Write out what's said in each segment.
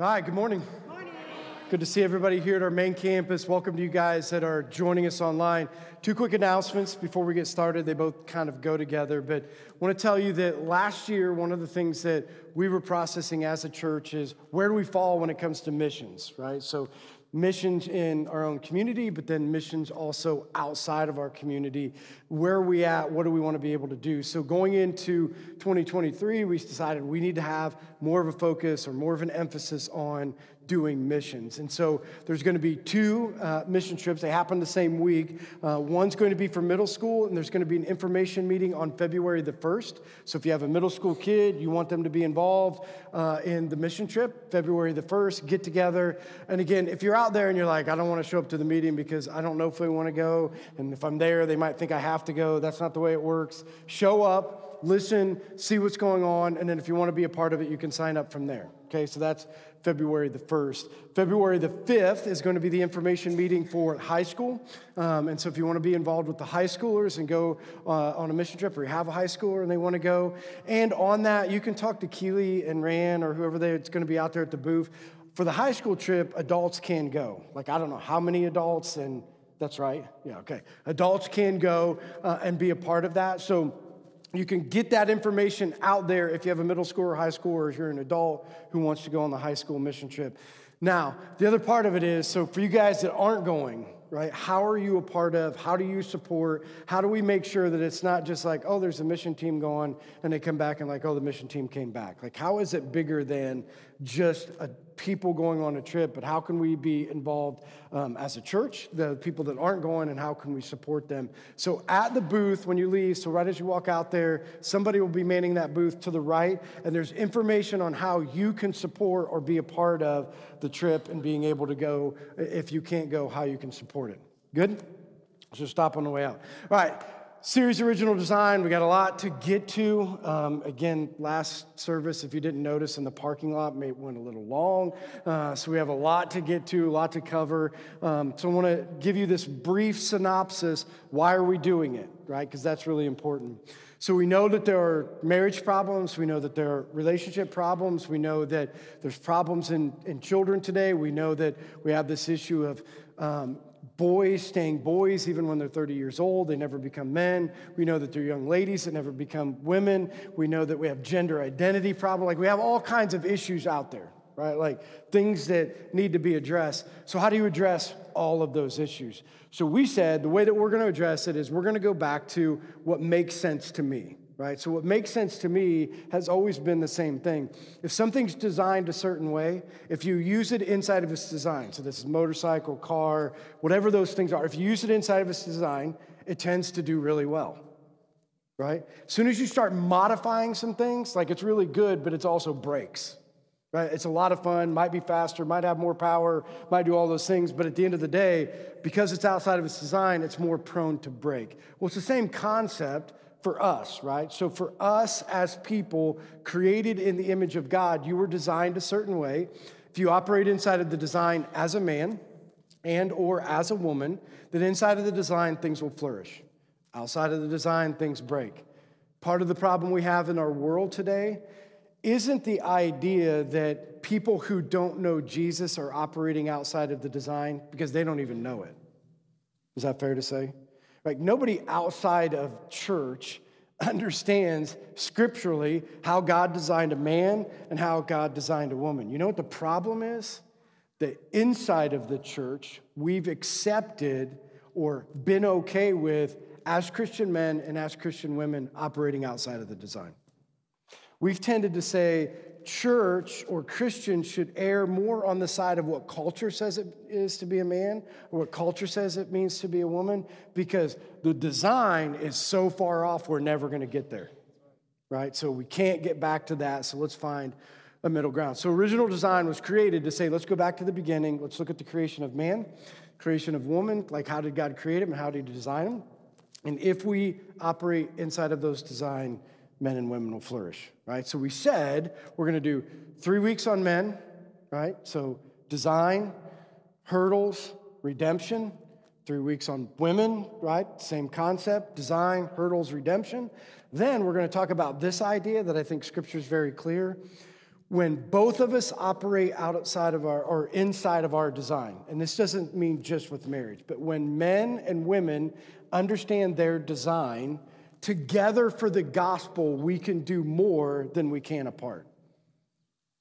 Hi, good morning. Good to see everybody here at our main campus. Welcome to you guys that are joining us online. Two quick announcements before we get started. They both kind of go together, but I want to tell you that last year, one of the things that we were processing as a church is where do we fall when it comes to missions, right? So missions in our own community, but then missions also outside of our community. Where are we at? What do we want to be able to do? So, going into 2023, we decided we need to have more of a focus or more of an emphasis on doing missions. And so there's going to be two uh, mission trips. They happen the same week. Uh, one's going to be for middle school, and there's going to be an information meeting on February the 1st. So if you have a middle school kid, you want them to be involved uh, in the mission trip, February the 1st, get together. And again, if you're out there and you're like, I don't want to show up to the meeting because I don't know if I want to go, and if I'm there, they might think I have to go. That's not the way it works. Show up listen, see what's going on, and then if you want to be a part of it, you can sign up from there. Okay, so that's February the 1st. February the 5th is going to be the information meeting for high school. Um, and so if you want to be involved with the high schoolers and go uh, on a mission trip, or you have a high schooler and they want to go, and on that, you can talk to Keely and Ran or whoever that's going to be out there at the booth. For the high school trip, adults can go. Like, I don't know how many adults, and that's right. Yeah, okay. Adults can go uh, and be a part of that. So, you can get that information out there if you have a middle school or high school, or if you're an adult who wants to go on the high school mission trip. Now, the other part of it is so for you guys that aren't going, right? How are you a part of? How do you support? How do we make sure that it's not just like, oh, there's a mission team going, and they come back and like, oh, the mission team came back? Like, how is it bigger than just a people going on a trip, but how can we be involved um, as a church, the people that aren't going, and how can we support them? So at the booth, when you leave, so right as you walk out there, somebody will be manning that booth to the right, and there's information on how you can support or be a part of the trip and being able to go, if you can't go, how you can support it. Good? So stop on the way out. All right. Series original design, we got a lot to get to. Um, again, last service, if you didn't notice in the parking lot, may went a little long. Uh, so we have a lot to get to, a lot to cover. Um, so I want to give you this brief synopsis. Why are we doing it, right? Because that's really important. So we know that there are marriage problems. We know that there are relationship problems. We know that there's problems in, in children today. We know that we have this issue of um, boys staying boys even when they're 30 years old. They never become men. We know that they're young ladies that never become women. We know that we have gender identity problem. Like we have all kinds of issues out there, right? Like things that need to be addressed. So how do you address all of those issues? So we said the way that we're going to address it is we're going to go back to what makes sense to me right? So, what makes sense to me has always been the same thing. If something's designed a certain way, if you use it inside of its design, so this is motorcycle, car, whatever those things are, if you use it inside of its design, it tends to do really well, right? As soon as you start modifying some things, like it's really good, but it's also breaks. Right? It's a lot of fun, might be faster, might have more power, might do all those things, but at the end of the day, because it's outside of its design, it's more prone to break. Well, it's the same concept, for us, right? So, for us as people created in the image of God, you were designed a certain way. If you operate inside of the design as a man and or as a woman, then inside of the design things will flourish. Outside of the design things break. Part of the problem we have in our world today isn't the idea that people who don't know Jesus are operating outside of the design because they don't even know it. Is that fair to say? Like nobody outside of church understands scripturally how God designed a man and how God designed a woman. You know what the problem is? That inside of the church, we've accepted or been okay with as Christian men and as Christian women operating outside of the design. We've tended to say church or Christians should err more on the side of what culture says it is to be a man or what culture says it means to be a woman because the design is so far off, we're never going to get there, right? So we can't get back to that. So let's find a middle ground. So original design was created to say, let's go back to the beginning. Let's look at the creation of man, creation of woman, like how did God create him and how did he design him? And if we operate inside of those design, men and women will flourish, right? So we said we're going to do three weeks on men, right? So design, hurdles, redemption. Three weeks on women, right? Same concept design, hurdles, redemption. Then we're going to talk about this idea that I think scripture is very clear. when both of us operate outside of our or inside of our design, and this doesn't mean just with marriage, but when men and women understand their design, together for the gospel, we can do more than we can apart.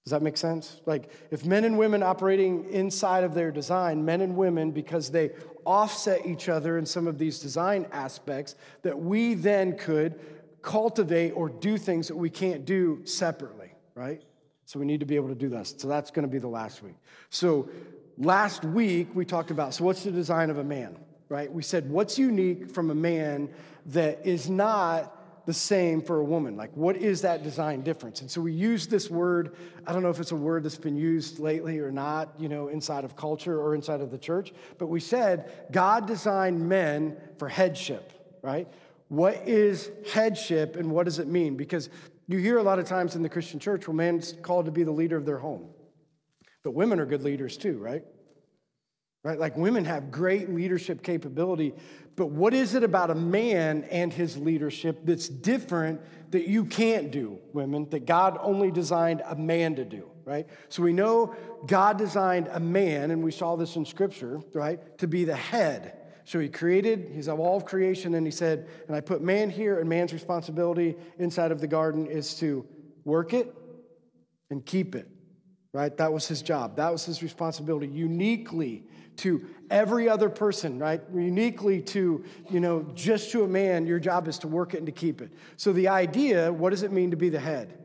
Does that make sense? Like, if men and women operating inside of their design, men and women, because they offset each other in some of these design aspects, that we then could cultivate or do things that we can't do separately, right? So we need to be able to do this. So that's going to be the last week. So last week we talked about so what's the design of a man, right? We said what's unique from a man that is not the same for a woman. Like, what is that design difference? And so we use this word. I don't know if it's a word that's been used lately or not, you know, inside of culture or inside of the church, but we said God designed men for headship, right? What is headship and what does it mean? Because you hear a lot of times in the Christian church where man's called to be the leader of their home. But women are good leaders too, right? Right? Like women have great leadership capability, but what is it about a man and his leadership that's different that you can't do, women, that God only designed a man to do, right? So we know God designed a man, and we saw this in scripture, right, to be the head. So he created, he's of all of creation, and he said, and I put man here, and man's responsibility inside of the garden is to work it and keep it, right? That was his job. That was his responsibility, uniquely to every other person, right? Uniquely to, you know, just to a man, your job is to work it and to keep it. So the idea, what does it mean to be the head?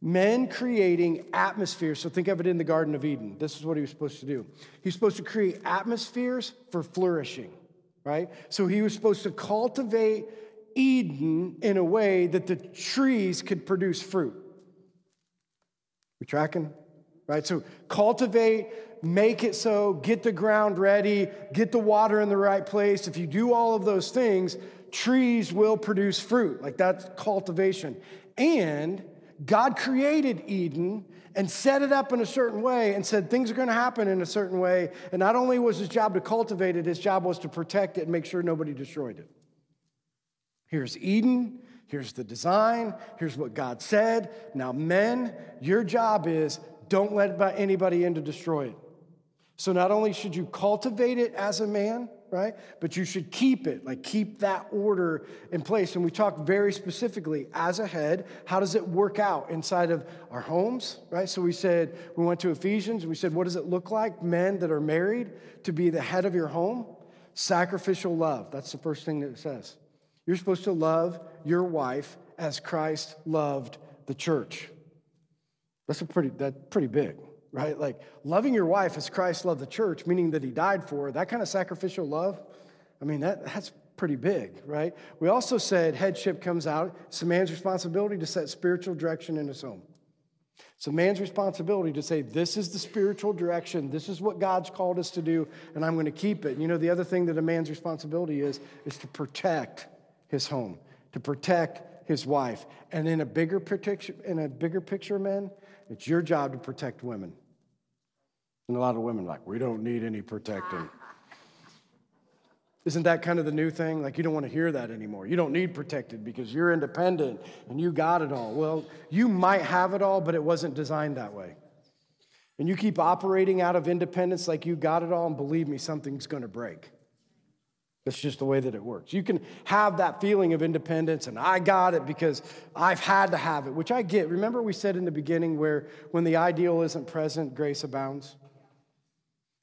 Men creating atmospheres. So think of it in the Garden of Eden. This is what he was supposed to do. He's supposed to create atmospheres for flourishing, right? So he was supposed to cultivate Eden in a way that the trees could produce fruit. We tracking? Right? So cultivate make it so, get the ground ready, get the water in the right place. If you do all of those things, trees will produce fruit. Like that's cultivation. And God created Eden and set it up in a certain way and said things are going to happen in a certain way. And not only was his job to cultivate it, his job was to protect it and make sure nobody destroyed it. Here's Eden. Here's the design. Here's what God said. Now, men, your job is don't let anybody in to destroy it. So not only should you cultivate it as a man, right? But you should keep it, like keep that order in place. And we talk very specifically as a head, how does it work out inside of our homes, right? So we said, we went to Ephesians, and we said, what does it look like, men that are married, to be the head of your home? Sacrificial love. That's the first thing that it says. You're supposed to love your wife as Christ loved the church. That's a pretty, that's pretty big right? Like loving your wife as Christ loved the church, meaning that he died for her, that kind of sacrificial love, I mean, that, that's pretty big, right? We also said headship comes out. It's a man's responsibility to set spiritual direction in his home. It's a man's responsibility to say, This is the spiritual direction. This is what God's called us to do, and I'm going to keep it. You know, the other thing that a man's responsibility is, is to protect his home, to protect his wife. And in a bigger picture, in a bigger picture, men, it's your job to protect women. And a lot of women like, we don't need any protecting. Isn't that kind of the new thing? Like, you don't want to hear that anymore. You don't need protected because you're independent and you got it all. Well, you might have it all, but it wasn't designed that way. And you keep operating out of independence like you got it all, and believe me, something's going to break. That's just the way that it works. You can have that feeling of independence, and I got it because I've had to have it, which I get. Remember, we said in the beginning where when the ideal isn't present, grace abounds?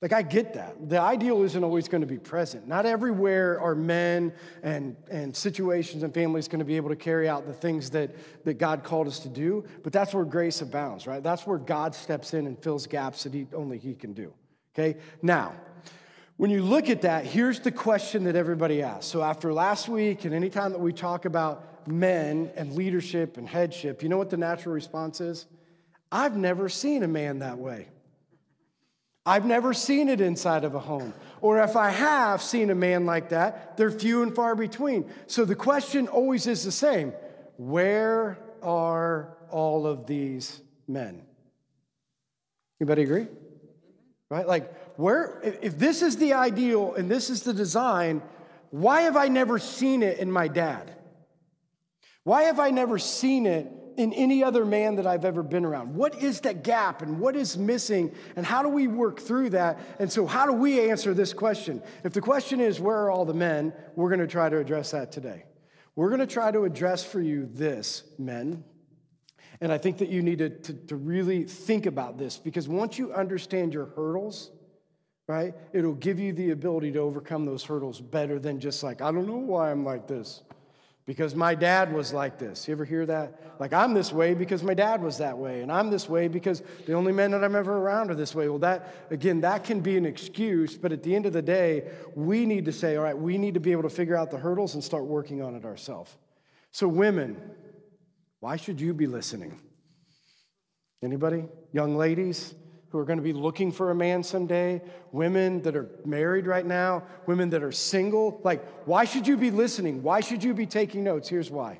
Like, I get that. The ideal isn't always going to be present. Not everywhere are men and, and situations and families going to be able to carry out the things that, that God called us to do, but that's where grace abounds, right? That's where God steps in and fills gaps that he, only He can do. Okay? Now, when you look at that, here's the question that everybody asks. So, after last week, and anytime that we talk about men and leadership and headship, you know what the natural response is? I've never seen a man that way. I've never seen it inside of a home. Or if I have seen a man like that, they're few and far between. So the question always is the same Where are all of these men? Anybody agree? Right? Like, where, if this is the ideal and this is the design, why have I never seen it in my dad? Why have I never seen it in any other man that I've ever been around. What is that gap and what is missing and how do we work through that? And so, how do we answer this question? If the question is, where are all the men? We're going to try to address that today. We're going to try to address for you this, men. And I think that you need to, to, to really think about this because once you understand your hurdles, right, it'll give you the ability to overcome those hurdles better than just like, I don't know why I'm like this because my dad was like this. You ever hear that? Like, I'm this way because my dad was that way, and I'm this way because the only men that I'm ever around are this way. Well, that, again, that can be an excuse, but at the end of the day, we need to say, all right, we need to be able to figure out the hurdles and start working on it ourselves. So, women, why should you be listening? Anybody? Young ladies? Who are going to be looking for a man someday, women that are married right now, women that are single. Like, why should you be listening? Why should you be taking notes? Here's why.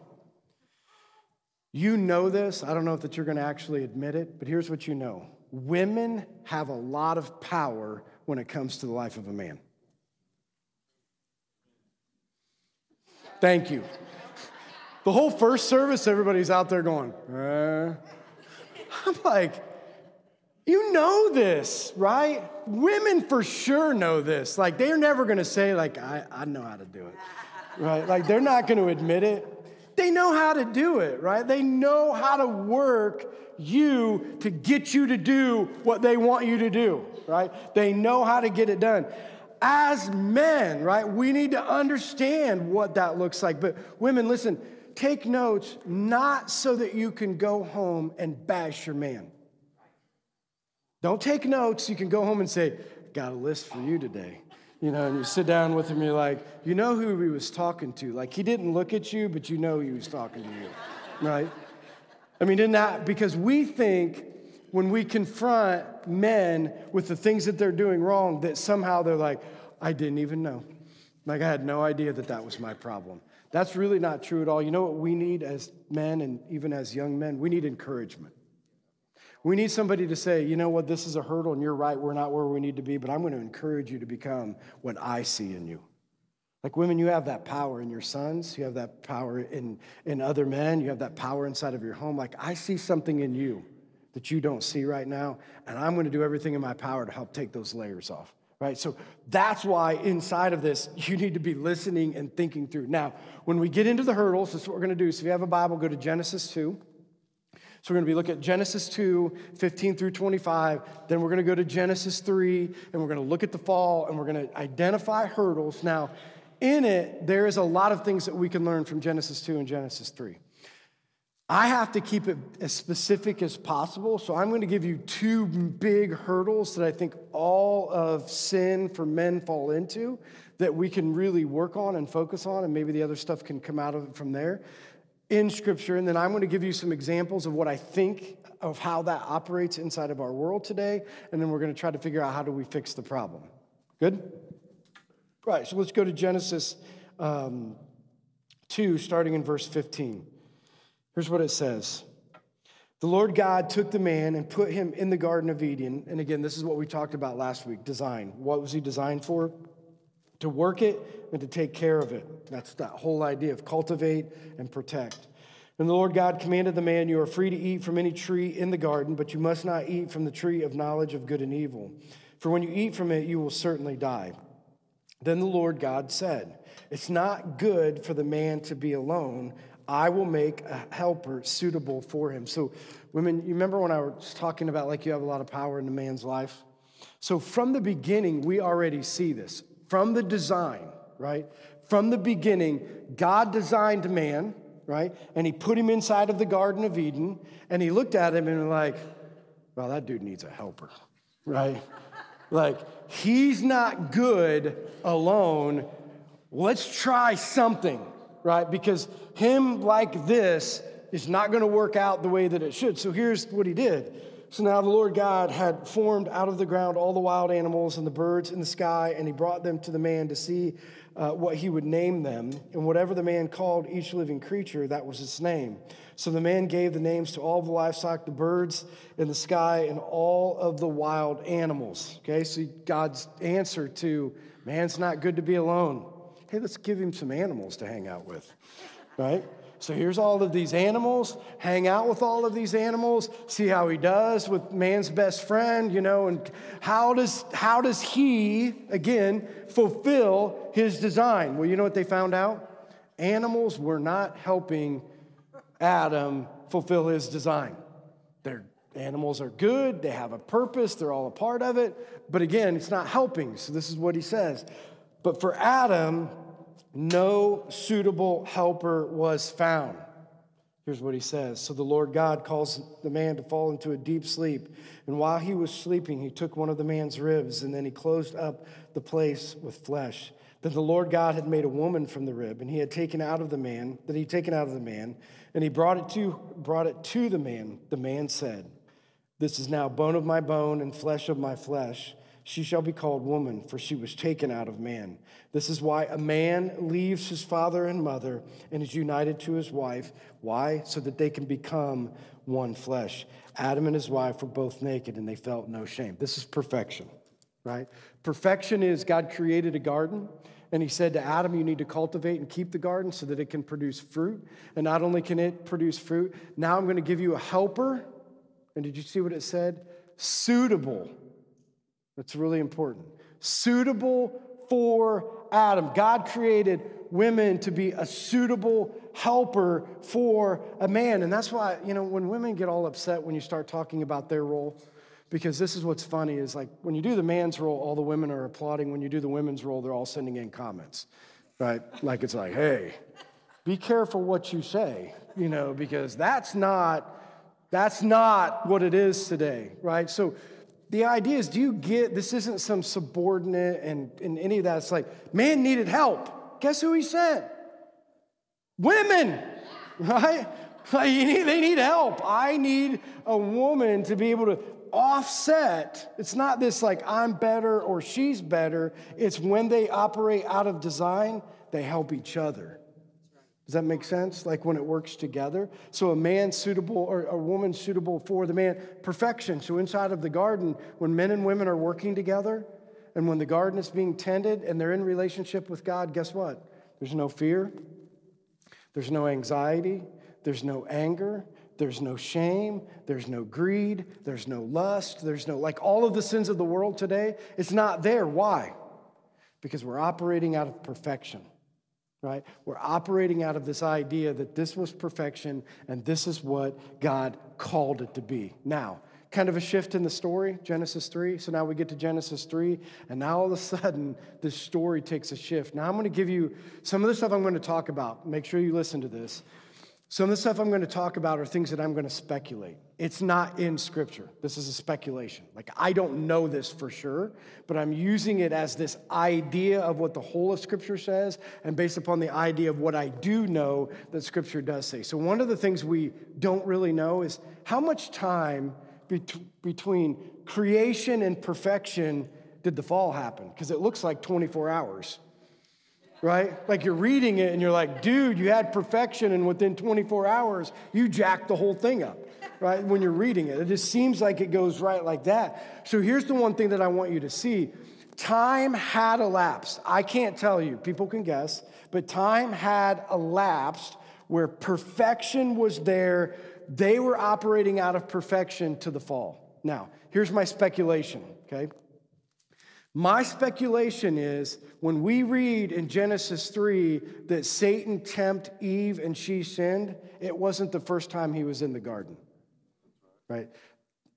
You know this. I don't know if that you're going to actually admit it, but here's what you know. Women have a lot of power when it comes to the life of a man. Thank you. The whole first service, everybody's out there going, uh. I'm like, you know this, right? Women for sure know this. Like, they're never gonna say, like, I, I know how to do it, right? Like, they're not gonna admit it. They know how to do it, right? They know how to work you to get you to do what they want you to do, right? They know how to get it done. As men, right, we need to understand what that looks like. But women, listen, take notes not so that you can go home and bash your man. Don't take notes. You can go home and say, Got a list for you today. You know, and you sit down with him, you're like, You know who he was talking to. Like, he didn't look at you, but you know he was talking to you, right? I mean, in that, because we think when we confront men with the things that they're doing wrong, that somehow they're like, I didn't even know. Like, I had no idea that that was my problem. That's really not true at all. You know what we need as men and even as young men? We need encouragement. We need somebody to say, you know what, this is a hurdle and you're right, we're not where we need to be, but I'm going to encourage you to become what I see in you. Like women, you have that power in your sons, you have that power in, in other men, you have that power inside of your home. Like, I see something in you that you don't see right now, and I'm going to do everything in my power to help take those layers off. Right? So that's why inside of this, you need to be listening and thinking through. Now, when we get into the hurdles, that's what we're going to do. So if you have a Bible, go to Genesis 2. So we're going to be looking at Genesis 2, 15 through 25. Then we're going to go to Genesis 3, and we're going to look at the fall, and we're going to identify hurdles. Now, in it, there is a lot of things that we can learn from Genesis 2 and Genesis 3. I have to keep it as specific as possible, so I'm going to give you two big hurdles that I think all of sin for men fall into that we can really work on and focus on, and maybe the other stuff can come out of it from there in Scripture, and then I'm going to give you some examples of what I think of how that operates inside of our world today, and then we're going to try to figure out how do we fix the problem. Good? Right, so let's go to Genesis um, 2, starting in verse 15. Here's what it says. The Lord God took the man and put him in the Garden of Eden. And again, this is what we talked about last week design. What was he designed for? to work it and to take care of it. That's that whole idea of cultivate and protect. And the Lord God commanded the man, You are free to eat from any tree in the garden, but you must not eat from the tree of knowledge of good and evil. For when you eat from it, you will certainly die. Then the Lord God said, It's not good for the man to be alone. I will make a helper suitable for him. So, women, you remember when I was talking about like you have a lot of power in a man's life? So, from the beginning, we already see this from the design, right? From the beginning, God designed man, right? And he put him inside of the Garden of Eden, and he looked at him and like, well, that dude needs a helper, right? like, he's not good alone. Let's try something, right? Because him like this is not going to work out the way that it should. So here's what he did so now the Lord God had formed out of the ground all the wild animals and the birds in the sky, and he brought them to the man to see uh, what he would name them. And whatever the man called each living creature, that was its name. So the man gave the names to all the livestock, the birds in the sky, and all of the wild animals. Okay, so God's answer to man's not good to be alone. Hey, let's give him some animals to hang out with, right? So here's all of these animals, hang out with all of these animals, see how he does with man's best friend, you know, and how does, how does he, again, fulfill his design? Well, you know what they found out? Animals were not helping Adam fulfill his design. Their animals are good, they have a purpose, they're all a part of it, but again, it's not helping. So this is what he says. But for Adam, no suitable helper was found. Here's what he says. So the Lord God calls the man to fall into a deep sleep. And while he was sleeping, he took one of the man's ribs and then he closed up the place with flesh. Then the Lord God had made a woman from the rib, and he had taken out of the man, that he had taken out of the man, and he brought it to brought it to the man. The man said, This is now bone of my bone and flesh of my flesh. She shall be called woman, for she was taken out of man. This is why a man leaves his father and mother and is united to his wife. Why? So that they can become one flesh. Adam and his wife were both naked and they felt no shame. This is perfection, right? Perfection is God created a garden and he said to Adam, You need to cultivate and keep the garden so that it can produce fruit. And not only can it produce fruit, now I'm going to give you a helper. And did you see what it said? Suitable that's really important. Suitable for Adam. God created women to be a suitable helper for a man. And that's why, you know, when women get all upset when you start talking about their role, because this is what's funny is like when you do the man's role, all the women are applauding. When you do the women's role, they're all sending in comments, right? Like it's like, hey, be careful what you say, you know, because that's not that's not what it is today, right? So the idea is do you get this isn't some subordinate and, and any of that. It's like man needed help. Guess who he sent? Women right? Need, they need help. I need a woman to be able to offset. It's not this like i'm better or she's better. It's when they operate out of design they help each other does that make sense? Like when it works together? So a man suitable or a woman suitable for the man, perfection. So inside of the garden, when men and women are working together and when the garden is being tended and they're in relationship with God, guess what? There's no fear, there's no anxiety, there's no anger, there's no shame, there's no greed, there's no lust, there's no, like all of the sins of the world today, it's not there. Why? Because we're operating out of perfection right? We're operating out of this idea that this was perfection and this is what God called it to be. Now, kind of a shift in the story, Genesis 3. So now we get to Genesis 3, and now all of a sudden, this story takes a shift. Now I'm going to give you some of the stuff I'm going to talk about. Make sure you listen to this. Some of the stuff I'm going to talk about are things that I'm going to speculate. It's not in scripture. This is a speculation. Like, I don't know this for sure, but I'm using it as this idea of what the whole of scripture says and based upon the idea of what I do know that scripture does say. So, one of the things we don't really know is how much time between creation and perfection did the fall happen? Because it looks like 24 hours right? Like you're reading it and you're like, dude, you had perfection, and within 24 hours, you jacked the whole thing up, right? When you're reading it, it just seems like it goes right like that. So here's the one thing that I want you to see time had elapsed. I can't tell you, people can guess, but time had elapsed where perfection was there. They were operating out of perfection to the fall. Now, here's my speculation, okay? My speculation is when we read in Genesis 3 that Satan tempted Eve and she sinned, it wasn't the first time he was in the garden. Right?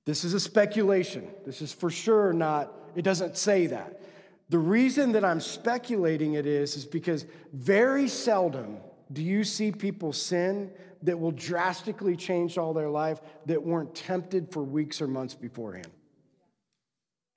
This is a speculation. This is for sure not, it doesn't say that. The reason that I'm speculating it is, is because very seldom do you see people sin that will drastically change all their life that weren't tempted for weeks or months beforehand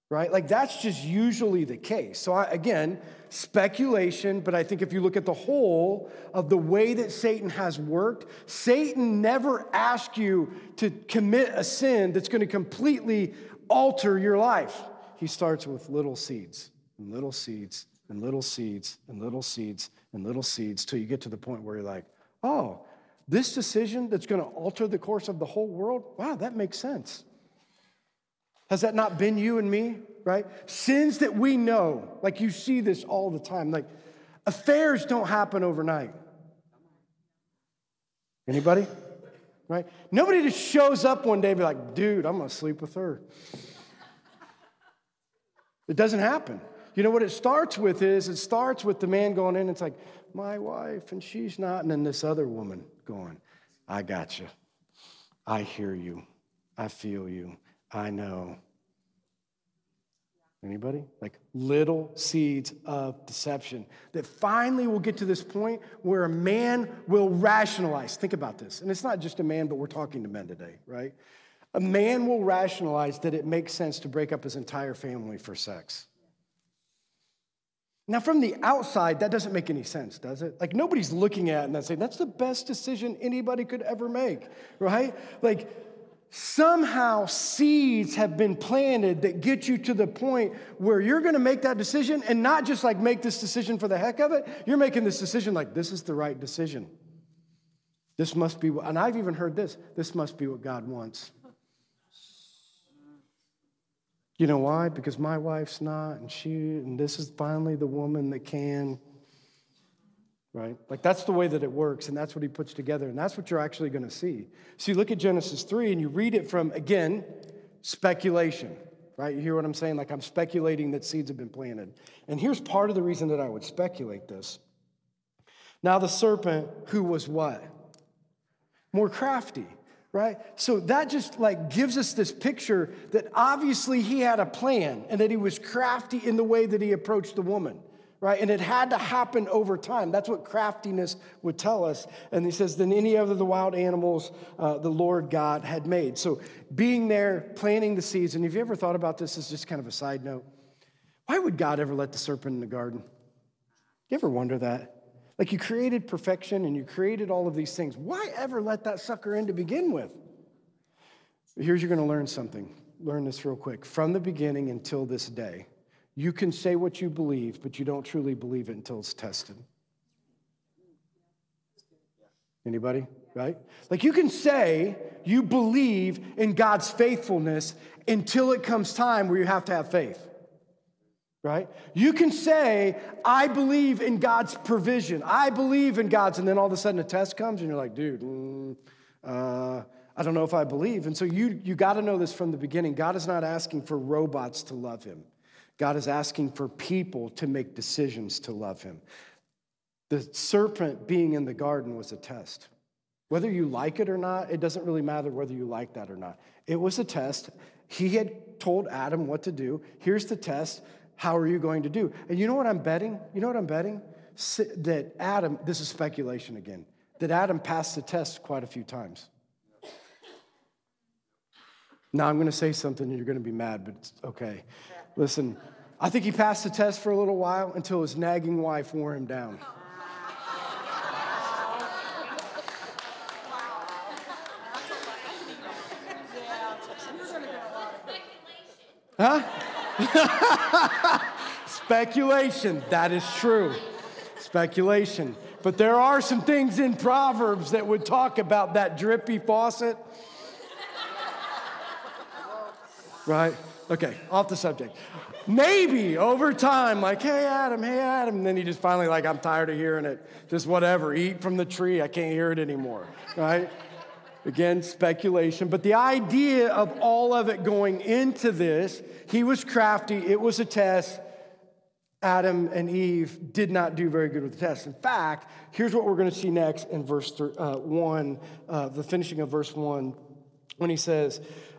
right? Like that's just usually the case. So, I, again, speculation, but I think if you look at the whole of the way that Satan has worked, Satan never asks you to commit a sin that's going to completely alter your life. He starts with little seeds and little seeds and little seeds and little seeds and little seeds till you get to the point where you're like, oh, this decision that's going to alter the course of the whole world, wow, that makes sense. Has that not been you and me, right? Sins that we know, like you see this all the time. Like affairs don't happen overnight. Anybody? Right? Nobody just shows up one day and be like, dude, I'm gonna sleep with her. It doesn't happen. You know what it starts with is it starts with the man going in, it's like, my wife, and she's not, and then this other woman going, I got you. I hear you. I feel you. I know. Anybody? Like little seeds of deception that finally will get to this point where a man will rationalize. Think about this. And it's not just a man, but we're talking to men today, right? A man will rationalize that it makes sense to break up his entire family for sex. Now, from the outside, that doesn't make any sense, does it? Like, nobody's looking at it and saying, that's the best decision anybody could ever make, right? Like, somehow seeds have been planted that get you to the point where you're going to make that decision and not just like make this decision for the heck of it. You're making this decision like this is the right decision. This must be, what, and I've even heard this this must be what God wants. You know why? Because my wife's not, and she, and this is finally the woman that can right? Like that's the way that it works, and that's what he puts together, and that's what you're actually going to see. So you look at Genesis 3 and you read it from, again, speculation, right? You hear what I'm saying? Like I'm speculating that seeds have been planted. And here's part of the reason that I would speculate this. Now, the serpent, who was what? More crafty, right? So that just like gives us this picture that obviously he had a plan and that he was crafty in the way that he approached the woman right? And it had to happen over time. That's what craftiness would tell us. And he says, than any other of the wild animals uh, the Lord God had made. So being there, planting the seeds. And have you ever thought about this as just kind of a side note? Why would God ever let the serpent in the garden? You ever wonder that? Like you created perfection and you created all of these things. Why ever let that sucker in to begin with? Here's you're going to learn something. Learn this real quick. From the beginning until this day, you can say what you believe, but you don't truly believe it until it's tested. Anybody? Right? Like you can say you believe in God's faithfulness until it comes time where you have to have faith. Right? You can say, I believe in God's provision. I believe in God's, and then all of a sudden a test comes and you're like, dude, mm, uh, I don't know if I believe. And so you, you got to know this from the beginning. God is not asking for robots to love him. God is asking for people to make decisions to love him. The serpent being in the garden was a test. Whether you like it or not, it doesn't really matter whether you like that or not. It was a test. He had told Adam what to do. Here's the test. How are you going to do? And you know what I'm betting? You know what I'm betting? That Adam, this is speculation again, that Adam passed the test quite a few times. Now I'm going to say something and you're going to be mad, but it's okay. Listen, I think he passed the test for a little while until his nagging wife wore him down. Huh? Speculation. That is true. Speculation. But there are some things in Proverbs that would talk about that drippy faucet. Right? Okay, off the subject. Maybe over time, like, hey, Adam, hey, Adam. And then he just finally, like, I'm tired of hearing it. Just whatever, eat from the tree. I can't hear it anymore, right? Again, speculation. But the idea of all of it going into this, he was crafty, it was a test. Adam and Eve did not do very good with the test. In fact, here's what we're going to see next in verse th- uh, 1, uh, the finishing of verse 1, when he says,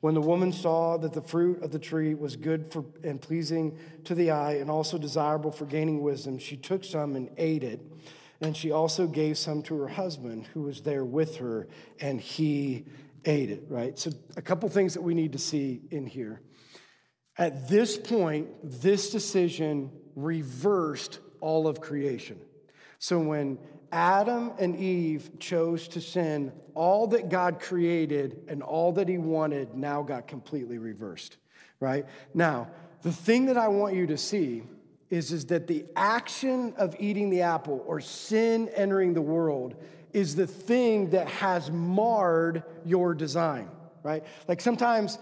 When the woman saw that the fruit of the tree was good for, and pleasing to the eye and also desirable for gaining wisdom, she took some and ate it. And she also gave some to her husband who was there with her, and he ate it, right? So, a couple things that we need to see in here. At this point, this decision reversed all of creation. So, when Adam and Eve chose to sin, all that God created and all that He wanted now got completely reversed. right? Now, the thing that I want you to see is, is that the action of eating the apple or sin entering the world is the thing that has marred your design, right? Like sometimes,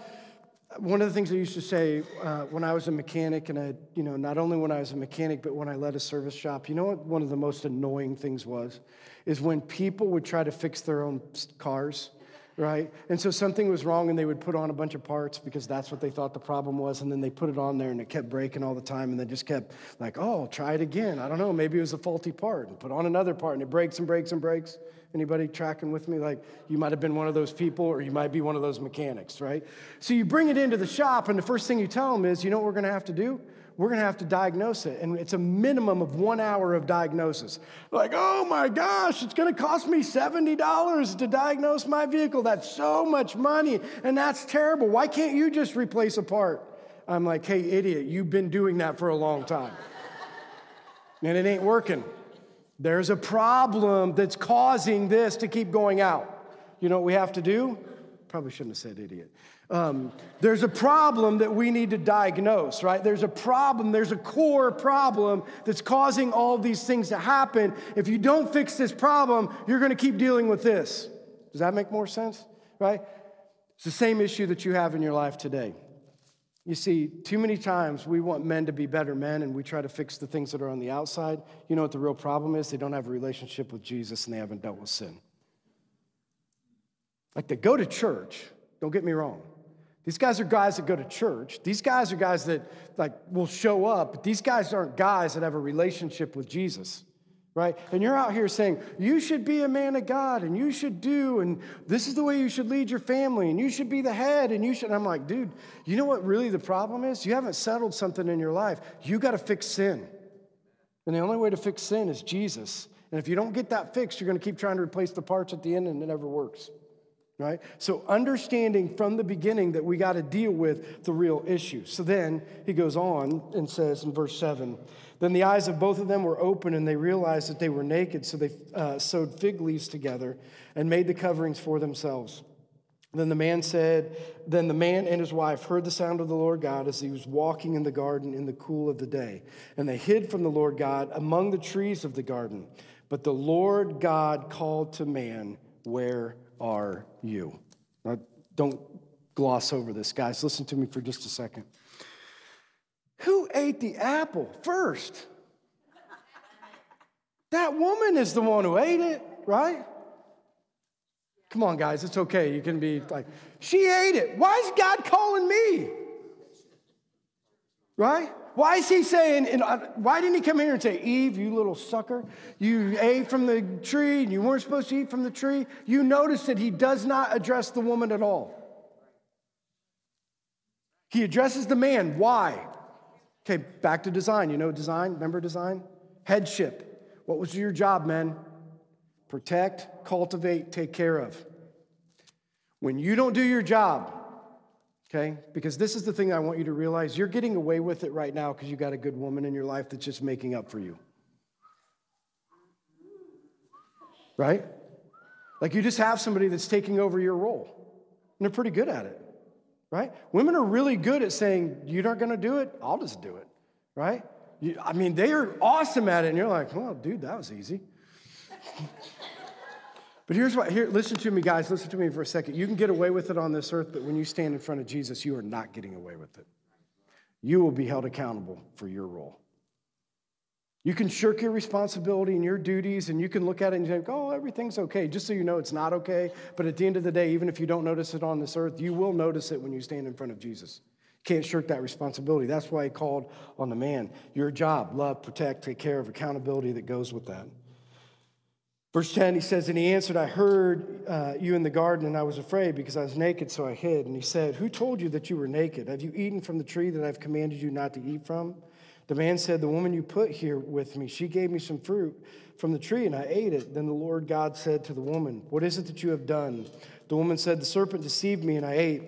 one of the things I used to say uh, when I was a mechanic, and I, you know, not only when I was a mechanic, but when I led a service shop, you know what one of the most annoying things was? Is when people would try to fix their own cars right? And so something was wrong, and they would put on a bunch of parts because that's what they thought the problem was. And then they put it on there, and it kept breaking all the time. And they just kept like, oh, try it again. I don't know, maybe it was a faulty part. And put on another part, and it breaks and breaks and breaks. Anybody tracking with me? Like you might have been one of those people, or you might be one of those mechanics, right? So you bring it into the shop, and the first thing you tell them is, you know what we're going to have to do? we're going to have to diagnose it. And it's a minimum of one hour of diagnosis. Like, oh my gosh, it's going to cost me $70 to diagnose my vehicle. That's so much money, and that's terrible. Why can't you just replace a part? I'm like, hey, idiot, you've been doing that for a long time. and it ain't working. There's a problem that's causing this to keep going out. You know what we have to do? Probably shouldn't have said idiot. Um, there's a problem that we need to diagnose, right? There's a problem, there's a core problem that's causing all these things to happen. If you don't fix this problem, you're to keep dealing with this. Does that make more sense? Right? It's the same issue that you have in your life today. You see, too many times we want men to be better men and we try to fix the things that are on the outside. You know what the real problem is? They don't have a relationship with Jesus and they haven't dealt with sin. Like they go to church, don't get me wrong. These guys are guys that go to church. These guys are guys that like will show up, but these guys aren't guys that have a relationship with Jesus. Right? And you're out here saying, you should be a man of God and you should do, and this is the way you should lead your family, and you should be the head, and you should. And I'm like, dude, you know what really the problem is? You haven't settled something in your life. You got to fix sin. And the only way to fix sin is Jesus. And if you don't get that fixed, you're going to keep trying to replace the parts at the end, and it never works right? So, understanding from the beginning that we got to deal with the real issue. So then he goes on and says in verse 7 Then the eyes of both of them were open, and they realized that they were naked. So they uh, sewed fig leaves together and made the coverings for themselves. Then the man said, Then the man and his wife heard the sound of the Lord God as he was walking in the garden in the cool of the day. And they hid from the Lord God among the trees of the garden. But the Lord God called to man, Where are you? Now, don't gloss over this, guys. Listen to me for just a second. Who ate the apple first? That woman is the one who ate it, right? Come on, guys, it's okay. You can be like, she ate it. Why is God calling me? Right? Why is he saying, and why didn't he come here and say, Eve, you little sucker, you ate from the tree and you weren't supposed to eat from the tree? You notice that he does not address the woman at all. He addresses the man. Why? Okay, back to design. You know design? Remember design? Headship. What was your job, men? Protect, cultivate, take care of. When you don't do your job, okay? Because this is the thing I want you to realize. You're getting away with it right now because you got a good woman in your life that's just making up for you. Right? Like you just have somebody that's taking over your role, and they're pretty good at it, right? Women are really good at saying, You're not gonna do it, I'll just do it, right? You, I mean, they are awesome at it, and you're like, Well, dude, that was easy. But here's what, here, listen to me, guys, listen to me for a second. You can get away with it on this earth, but when you stand in front of Jesus, you are not getting away with it. You will be held accountable for your role. You can shirk your responsibility and your duties, and you can look at it and think, oh, everything's okay, just so you know it's not okay. But at the end of the day, even if you don't notice it on this earth, you will notice it when you stand in front of Jesus. Can't shirk that responsibility. That's why he called on the man. Your job, love, protect, take care of, accountability that goes with that. Verse 10, he says, And he answered, I heard uh, you in the garden, and I was afraid because I was naked, so I hid. And he said, Who told you that you were naked? Have you eaten from the tree that I've commanded you not to eat from? The man said, The woman you put here with me, she gave me some fruit from the tree, and I ate it. Then the Lord God said to the woman, What is it that you have done? The woman said, The serpent deceived me, and I ate.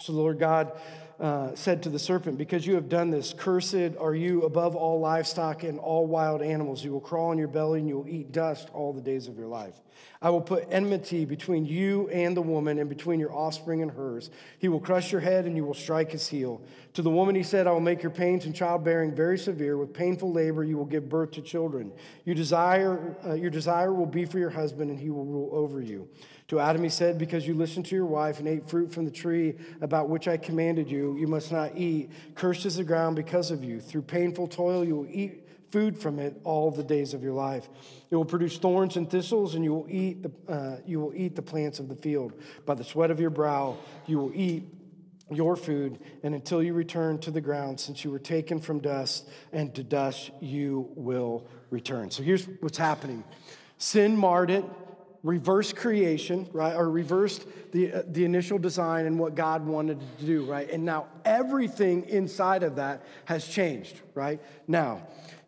So the Lord God uh, said to the serpent, Because you have done this, cursed are you above all livestock and all wild animals. You will crawl on your belly and you will eat dust all the days of your life. I will put enmity between you and the woman, and between your offspring and hers. He will crush your head, and you will strike his heel. To the woman he said, I will make your pains in childbearing very severe. With painful labor you will give birth to children. Your desire, uh, your desire will be for your husband, and he will rule over you. To Adam he said, Because you listened to your wife and ate fruit from the tree about which I commanded you, you must not eat. Cursed is the ground because of you. Through painful toil you will eat food from it all the days of your life. It will produce thorns and thistles, and you will eat the, uh, you will eat the plants of the field. By the sweat of your brow, you will eat your food, and until you return to the ground, since you were taken from dust, and to dust you will return. So here's what's happening sin marred it, reversed creation, right? Or reversed the, uh, the initial design and what God wanted to do, right? And now everything inside of that has changed, right? Now,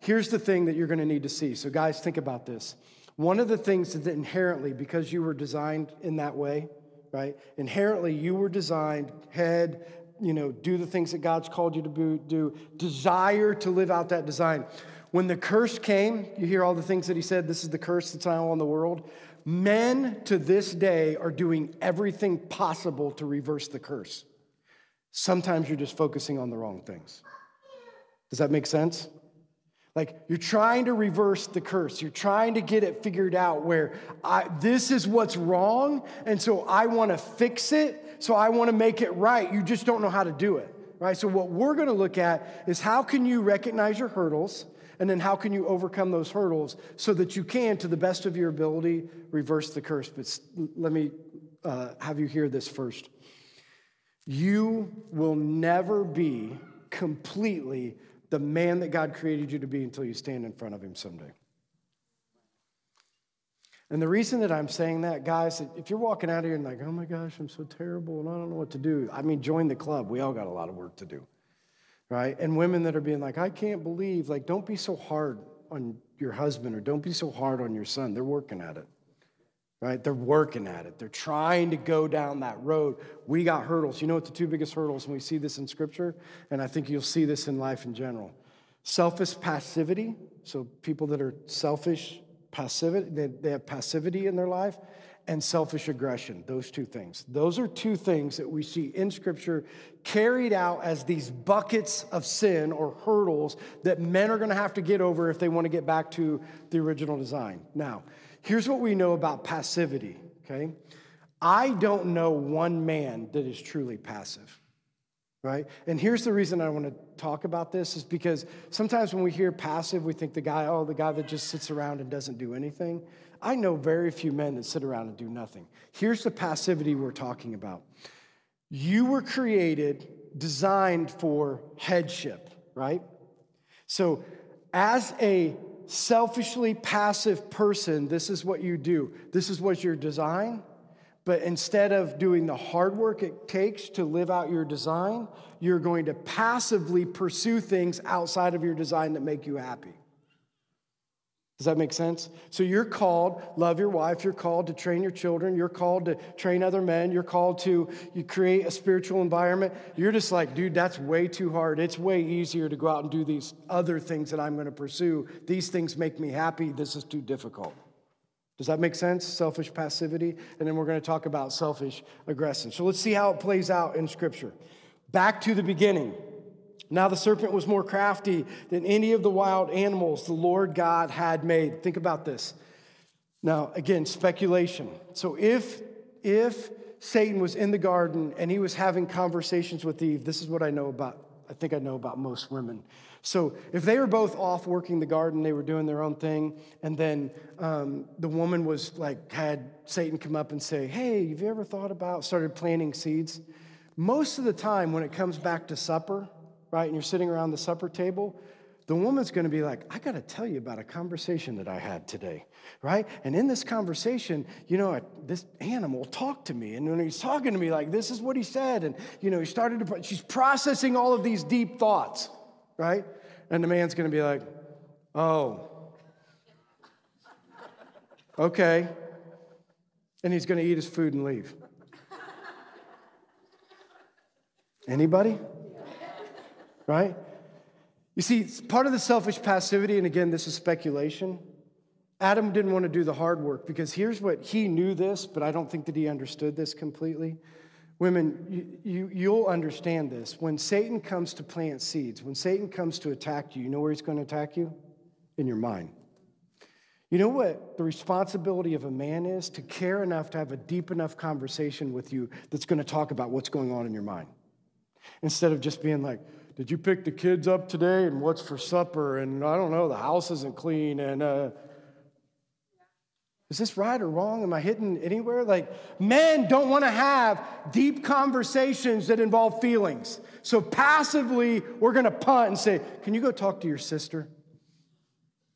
Here's the thing that you're going to need to see. So, guys, think about this. One of the things that inherently, because you were designed in that way, right? Inherently, you were designed head, you know, do the things that God's called you to do, desire to live out that design. When the curse came, you hear all the things that he said, this is the curse that's now on the world. Men to this day are doing everything possible to reverse the curse. Sometimes you're just focusing on the wrong things. Does that make sense? Like you're trying to reverse the curse. You're trying to get it figured out where I, this is what's wrong. And so I want to fix it. So I want to make it right. You just don't know how to do it. Right. So what we're going to look at is how can you recognize your hurdles and then how can you overcome those hurdles so that you can, to the best of your ability, reverse the curse. But let me uh, have you hear this first. You will never be completely the man that God created you to be until you stand in front of Him someday. And the reason that I'm saying that, guys, if you're walking out of here and like, oh my gosh, I'm so terrible and I don't know what to do, I mean, join the club. We all got a lot of work to do, right? And women that are being like, I can't believe, like, don't be so hard on your husband or don't be so hard on your son. They're working at it right? They're working at it. They're trying to go down that road. We got hurdles. You know what the two biggest hurdles, and we see this in Scripture, and I think you'll see this in life in general. Selfish passivity, so people that are selfish, passivity, they, they have passivity in their life, and selfish aggression, those two things. Those are two things that we see in Scripture carried out as these buckets of sin or hurdles that men are gonna have to get over if they wanna get back to the original design. Now, Here's what we know about passivity, okay? I don't know one man that is truly passive, right? And here's the reason I want to talk about this is because sometimes when we hear passive, we think the guy, oh, the guy that just sits around and doesn't do anything. I know very few men that sit around and do nothing. Here's the passivity we're talking about. You were created, designed for headship, right? So, as a selfishly passive person, this is what you do. This is what your design. But instead of doing the hard work it takes to live out your design, you're going to passively pursue things outside of your design that make you happy. Does that make sense? So you're called, love your wife, you're called to train your children, you're called to train other men, you're called to you create a spiritual environment. You're just like, dude, that's way too hard. It's way easier to go out and do these other things that I'm going to pursue. These things make me happy. This is too difficult. Does that make sense? Selfish passivity. And then we're going to talk about selfish aggression. So let's see how it plays out in Scripture. Back to the beginning. Now the serpent was more crafty than any of the wild animals the Lord God had made. Think about this. Now, again, speculation. So if if Satan was in the garden and he was having conversations with Eve, this is what I know about I think I know about most women. So if they were both off working the garden, they were doing their own thing, and then um, the woman was like had Satan come up and say, "Hey, have you ever thought about?" Started planting seeds. Most of the time, when it comes back to supper, right, and you're sitting around the supper table, the woman's going to be like, I got to tell you about a conversation that I had today, right? And in this conversation, you know, this animal talked to me. And when he's talking to me, like, this is what he said. And, you know, he started to, she's processing all of these deep thoughts, right? And the man's going to be like, oh, okay. And he's going to eat his food and leave. Anybody? Right? You see, part of the selfish passivity, and again, this is speculation. Adam didn't want to do the hard work because here's what he knew this, but I don't think that he understood this completely. Women, you, you, you'll understand this. When Satan comes to plant seeds, when Satan comes to attack you, you know where he's going to attack you? In your mind. You know what the responsibility of a man is? To care enough to have a deep enough conversation with you that's going to talk about what's going on in your mind. Instead of just being like, did you pick the kids up today and what's for supper? And I don't know, the house isn't clean. And uh, is this right or wrong? Am I hitting anywhere? Like, men don't want to have deep conversations that involve feelings. So passively, we're going to punt and say, Can you go talk to your sister?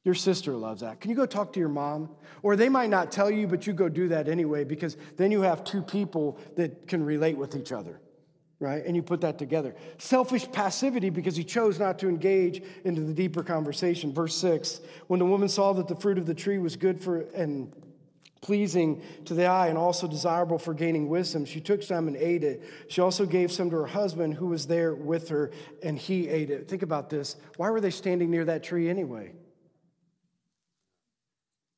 Your sister loves that. Can you go talk to your mom? Or they might not tell you, but you go do that anyway because then you have two people that can relate with each other right? And you put that together. Selfish passivity because he chose not to engage into the deeper conversation. Verse 6 When the woman saw that the fruit of the tree was good for and pleasing to the eye and also desirable for gaining wisdom, she took some and ate it. She also gave some to her husband who was there with her, and he ate it. Think about this. Why were they standing near that tree anyway?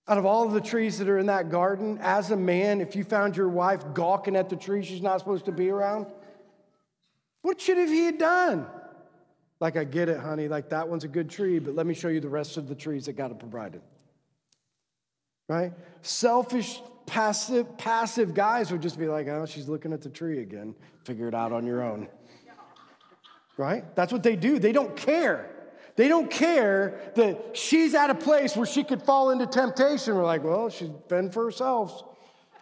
Out of all of the trees that are in that garden, as a man, if you found your wife gawking at the tree she's not supposed to be around, what should have he done? Like, I get it, honey. Like, that one's a good tree, but let me show you the rest of the trees that God provided. Right? Selfish, passive, passive guys would just be like, oh, she's looking at the tree again. Figure it out on your own. Right? That's what they do. They don't care. They don't care that she's at a place where she could fall into temptation. We're like, well, she's been for herself.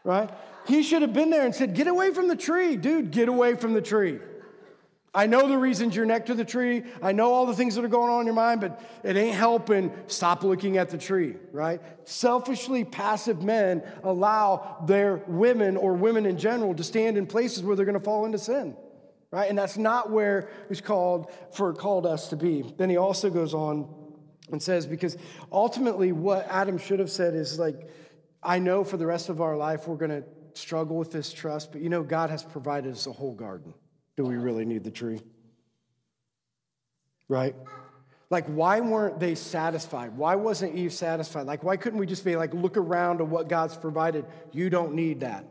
Right? He should have been there and said, get away from the tree. Dude, get away from the tree. I know the reasons you're next to the tree. I know all the things that are going on in your mind, but it ain't helping. Stop looking at the tree, right? Selfishly passive men allow their women or women in general to stand in places where they're going to fall into sin, right? And that's not where he's called for called us to be. Then he also goes on and says, because ultimately what Adam should have said is like, I know for the rest of our life we're going to struggle with this trust, but you know, God has provided us a whole garden. Do we really need the tree? Right? Like, why weren't they satisfied? Why wasn't Eve satisfied? Like, why couldn't we just be like, look around at what God's provided? You don't need that,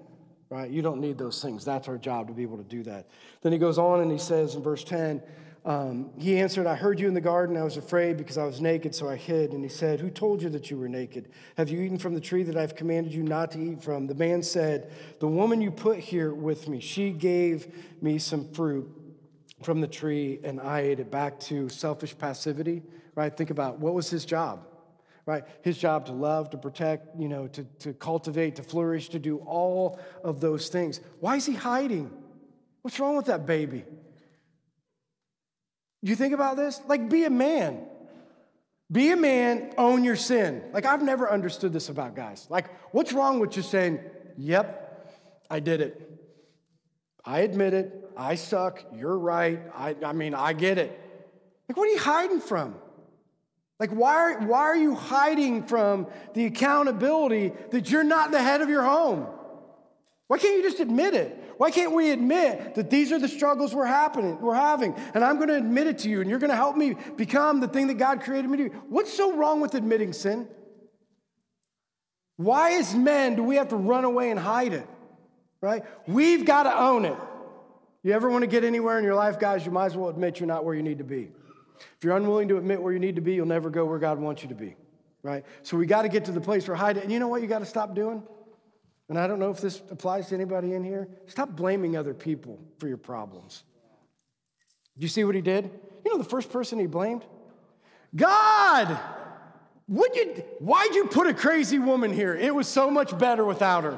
right? You don't need those things. That's our job to be able to do that. Then he goes on and he says in verse 10, um, he answered, I heard you in the garden. I was afraid because I was naked, so I hid. And he said, Who told you that you were naked? Have you eaten from the tree that I've commanded you not to eat from? The man said, The woman you put here with me, she gave me some fruit from the tree, and I ate it. Back to selfish passivity, right? Think about what was his job? Right? His job to love, to protect, you know, to, to cultivate, to flourish, to do all of those things. Why is he hiding? What's wrong with that baby? You think about this? Like, be a man. Be a man, own your sin. Like, I've never understood this about guys. Like, what's wrong with just saying, yep, I did it? I admit it. I suck. You're right. I, I mean, I get it. Like, what are you hiding from? Like, why, why are you hiding from the accountability that you're not the head of your home? Why can't you just admit it? Why can't we admit that these are the struggles we're happening, we're having, and I'm going to admit it to you, and you're going to help me become the thing that God created me to be? What's so wrong with admitting sin? Why, as men, do we have to run away and hide it? Right? We've got to own it. You ever want to get anywhere in your life, guys, you might as well admit you're not where you need to be. If you're unwilling to admit where you need to be, you'll never go where God wants you to be. Right? So we got to get to the place where hide it. And you know what you got to stop doing? And I don't know if this applies to anybody in here, stop blaming other people for your problems. Do you see what he did? You know the first person he blamed? God! Would you, why'd you put a crazy woman here? It was so much better without her.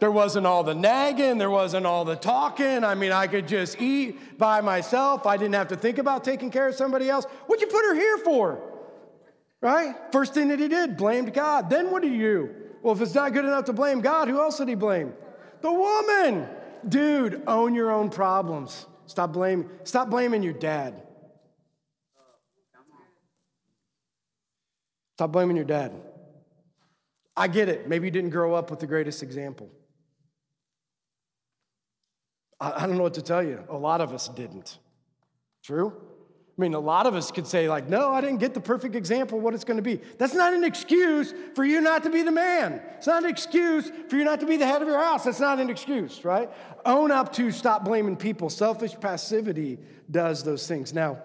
There wasn't all the nagging, there wasn't all the talking. I mean, I could just eat by myself. I didn't have to think about taking care of somebody else. What'd you put her here for? Right? First thing that he did, blamed God. Then what did you do? Well, if it's not good enough to blame God, who else did he blame? The woman. Dude, own your own problems. Stop blaming, stop blaming your dad. Stop blaming your dad. I get it. Maybe you didn't grow up with the greatest example. I, I don't know what to tell you. A lot of us didn't. True? I mean, a lot of us could say, like, no, I didn't get the perfect example of what it's going to be. That's not an excuse for you not to be the man. It's not an excuse for you not to be the head of your house. That's not an excuse, right? Own up to stop blaming people. Selfish passivity does those things. Now,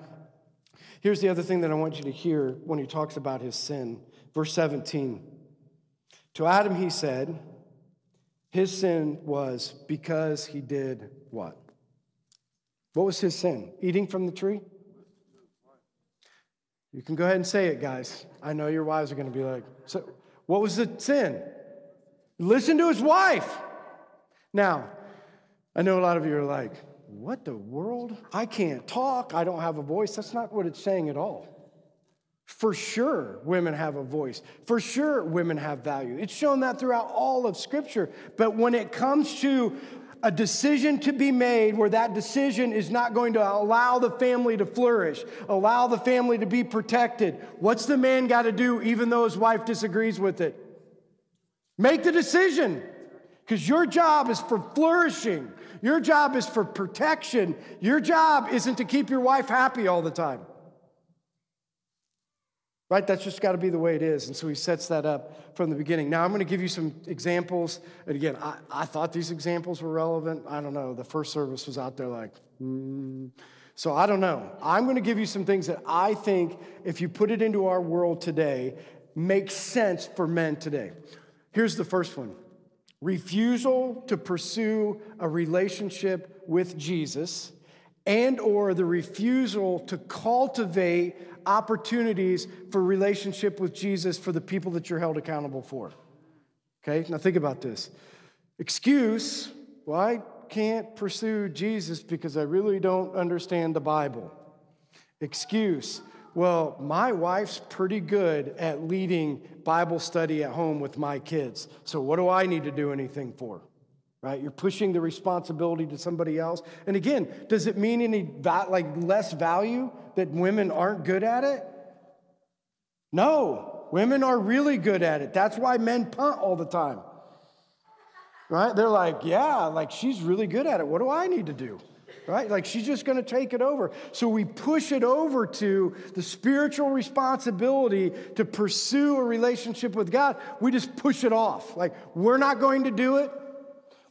here's the other thing that I want you to hear when he talks about his sin. Verse 17. To Adam, he said, his sin was because he did what? What was his sin? Eating from the tree? You can go ahead and say it, guys. I know your wives are going to be like, so what was the sin? Listen to his wife. Now, I know a lot of you are like, what the world? I can't talk. I don't have a voice. That's not what it's saying at all. For sure, women have a voice. For sure, women have value. It's shown that throughout all of Scripture. But when it comes to a decision to be made where that decision is not going to allow the family to flourish, allow the family to be protected. What's the man got to do even though his wife disagrees with it? Make the decision because your job is for flourishing. Your job is for protection. Your job isn't to keep your wife happy all the time. Right? That's just got to be the way it is. And so he sets that up from the beginning. Now, I'm going to give you some examples. And again, I, I thought these examples were relevant. I don't know. The first service was out there like, hmm. So I don't know. I'm going to give you some things that I think, if you put it into our world today, makes sense for men today. Here's the first one refusal to pursue a relationship with Jesus and or the refusal to cultivate opportunities for relationship with Jesus for the people that you're held accountable for. Okay, now think about this. Excuse, well, I can't pursue Jesus because I really don't understand the Bible. Excuse, well, my wife's pretty good at leading Bible study at home with my kids. So what do I need to do anything for? Right? You're pushing the responsibility to somebody else. And again, does it mean any like less value that women aren't good at it? No, women are really good at it. That's why men punt all the time. Right? They're like, yeah, like she's really good at it. What do I need to do? Right? Like she's just going to take it over. So we push it over to the spiritual responsibility to pursue a relationship with God. We just push it off. Like we're not going to do it.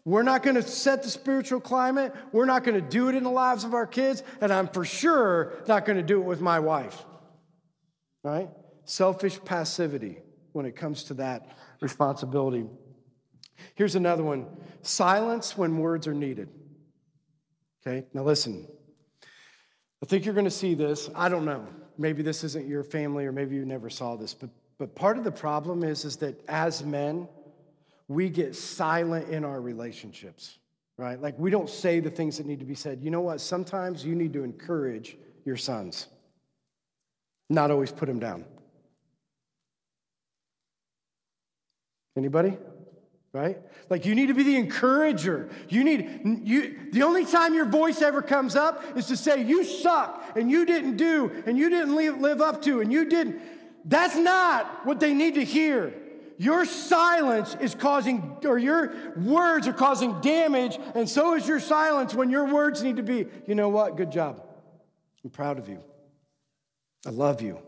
We're not going to set the spiritual climate. We're not going to do it in the lives of our kids. And I'm for sure not going to do it with my wife. Right? Selfish passivity when it comes to that responsibility. Here's another one silence when words are needed. Okay, now listen. I think you're going to see this. I don't know. Maybe this isn't your family or maybe you never saw this, but, but part of the problem is, is that as men, we get silent in our relationships, right? Like we don't say the things that need to be said. You know what? Sometimes you need to encourage your sons, not always put them down. Anybody? Right? Like you need to be the encourager. You need you the only time your voice ever comes up is to say you suck and you didn't do and you didn't live, live up to and you didn't. That's not what they need to hear. Your silence is causing, or your words are causing damage, and so is your silence when your words need to be, you know what? Good job. I'm proud of you. I love you,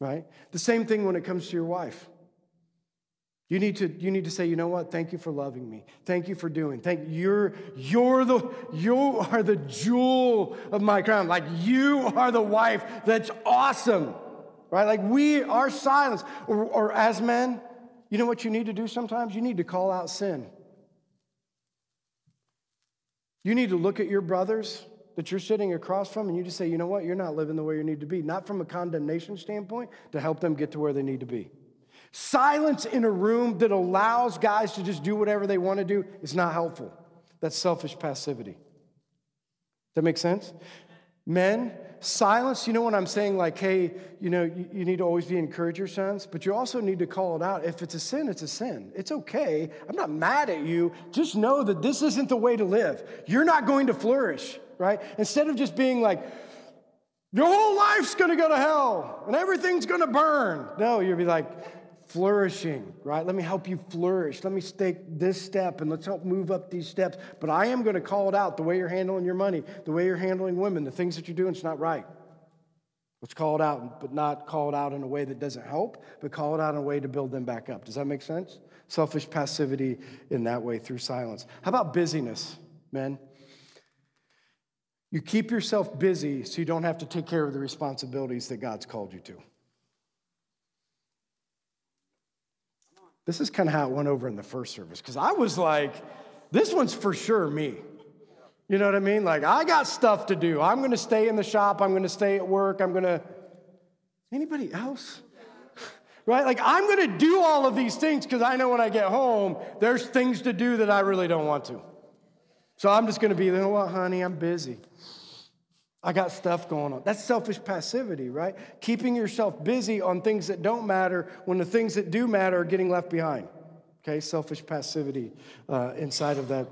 right? The same thing when it comes to your wife. You need to, you need to say, you know what? Thank you for loving me. Thank you for doing. Thank you're you're the you are the jewel of my crown. Like you are the wife that's awesome. Right? Like we our silence. Or, or as men, you know what you need to do sometimes? You need to call out sin. You need to look at your brothers that you're sitting across from and you just say, you know what? You're not living the way you need to be. Not from a condemnation standpoint, to help them get to where they need to be. Silence in a room that allows guys to just do whatever they want to do is not helpful. That's selfish passivity. That makes sense? Men, silence, you know what I'm saying? Like, hey, you know, you, you, need to always be encourage your sons, but you also need to call it out. If it's a sin, it's a sin. It's okay. I'm not mad at you. Just know that this isn't the way to live. You're not going to flourish, right? Instead of just being like, your whole life's gonna go to hell and everything's gonna burn. No, you'll be like, flourishing, right? Let me help you flourish. Let me take this step and let's help move up these steps. But I am going to call it out the way you're handling your money, the way you're handling women, the things that you're doing, it's not right. Let's call it out, but not call it out in a way that doesn't help, but call it out in a way to build them back up. Does that make sense? Selfish passivity in that way through silence. How about busyness, men? You keep yourself busy so you don't have to take care of the responsibilities that God's called you to. This is kind of how it went over in the first service because I was like, this one's for sure me. You know what I mean? Like, I got stuff to do. I'm going to stay in the shop. I'm going to stay at work. I'm going to. Anybody else? right? Like, I'm going to do all of these things because I know when I get home, there's things to do that I really don't want to. So I'm just going to be, you know what, honey, I'm busy. I got stuff going on. That's selfish passivity, right? Keeping yourself busy on things that don't matter when the things that do matter are getting left behind. Okay, selfish passivity uh, inside of that.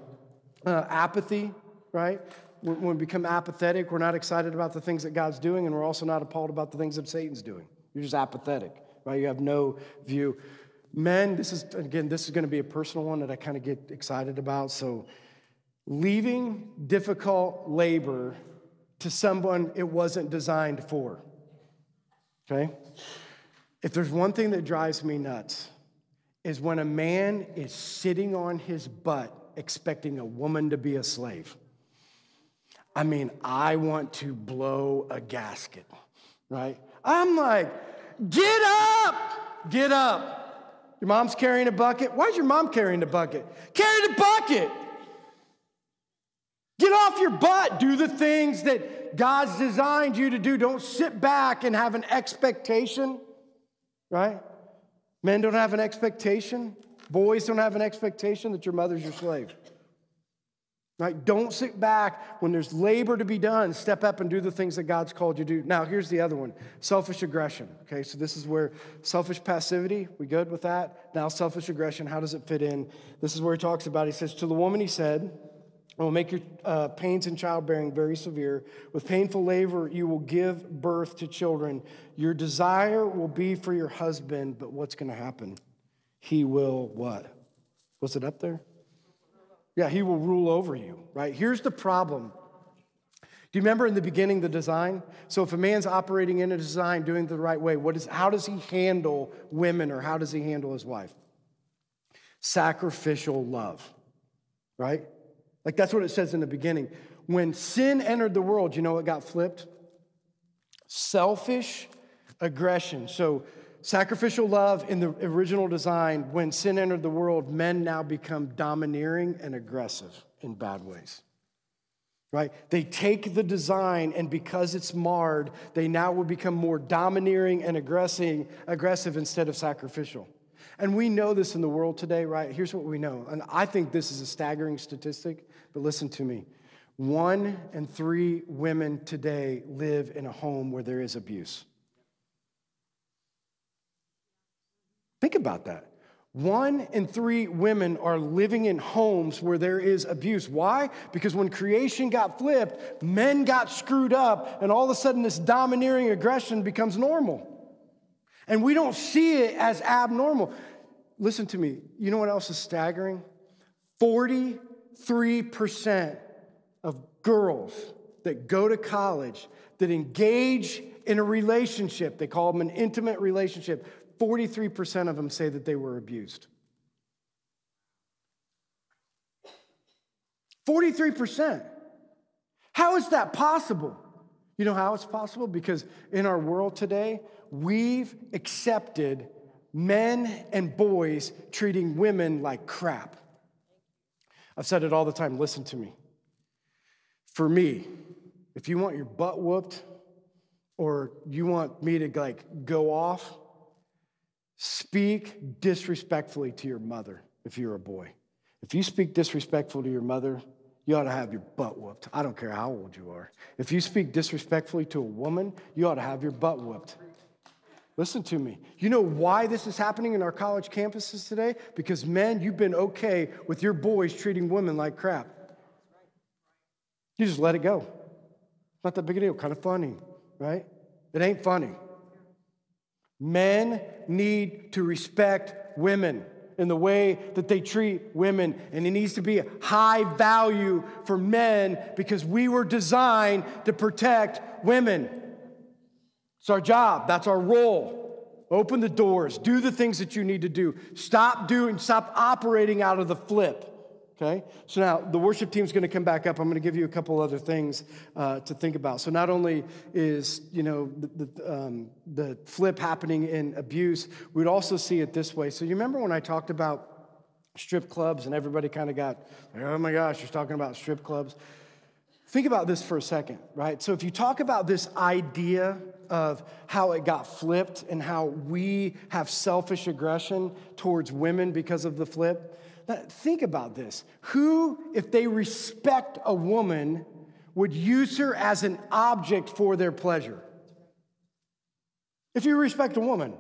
Uh, apathy, right? When we become apathetic, we're not excited about the things that God's doing, and we're also not appalled about the things that Satan's doing. You're just apathetic, right? You have no view. Men, this is, again, this is going to be a personal one that I kind of get excited about. So, leaving difficult labor to someone it wasn't designed for. Okay? If there's one thing that drives me nuts, is when a man is sitting on his butt expecting a woman to be a slave. I mean, I want to blow a gasket, right? I'm like, get up, get up. Your mom's carrying a bucket. Why's your mom carrying the bucket? Carry the bucket. Get off your butt. Do the things that God's designed you to do. Don't sit back and have an expectation, right? Men don't have an expectation. Boys don't have an expectation that your mother's your slave. Right? Don't sit back when there's labor to be done. Step up and do the things that God's called you to do. Now, here's the other one selfish aggression. Okay, so this is where selfish passivity, we good with that? Now, selfish aggression, how does it fit in? This is where he talks about, he says, To the woman, he said, I will make your uh, pains in childbearing very severe. With painful labor, you will give birth to children. Your desire will be for your husband, but what's going to happen? He will what? Was it up there? Yeah, he will rule over you, right? Here's the problem. Do you remember in the beginning the design? So if a man's operating in a design, doing it the right way, what is, how does he handle women or how does he handle his wife? Sacrificial love, right? Like that's what it says in the beginning. When sin entered the world, you know what got flipped? Selfish aggression. So, sacrificial love in the original design, when sin entered the world, men now become domineering and aggressive in bad ways. Right? They take the design, and because it's marred, they now will become more domineering and aggressive, aggressive instead of sacrificial. And we know this in the world today, right? Here's what we know. And I think this is a staggering statistic, but listen to me. One in three women today live in a home where there is abuse. Think about that. One in three women are living in homes where there is abuse. Why? Because when creation got flipped, men got screwed up, and all of a sudden this domineering aggression becomes normal. And we don't see it as abnormal. Listen to me. You know what else is staggering? 43% of girls that go to college that engage in a relationship, they call them an intimate relationship, 43% of them say that they were abused. 43%. How is that possible? You know how it's possible? Because in our world today, we've accepted men and boys treating women like crap. I've said it all the time listen to me. For me, if you want your butt whooped or you want me to like go off, speak disrespectfully to your mother if you're a boy. If you speak disrespectful to your mother, you ought to have your butt whooped. I don't care how old you are. If you speak disrespectfully to a woman, you ought to have your butt whooped. Listen to me. You know why this is happening in our college campuses today? Because men, you've been okay with your boys treating women like crap. You just let it go. Not that big a deal, kind of funny, right? It ain't funny. Men need to respect women in the way that they treat women. And it needs to be a high value for men because we were designed to protect women. It's our job, that's our role. Open the doors, do the things that you need to do. Stop doing, stop operating out of the flip. Okay? So now the worship team's going to come back up. I'm going to give you a couple other things uh, to think about. So not only is, you know, the, the, um, the flip happening in abuse, we'd also see it this way. So you remember when I talked about strip clubs and everybody kind of got, oh my gosh, you're talking about strip clubs. Think about this for a second, right? So if you talk about this idea of how it got flipped and how we have selfish aggression towards women because of the flip, Think about this. Who, if they respect a woman, would use her as an object for their pleasure? If you respect a woman,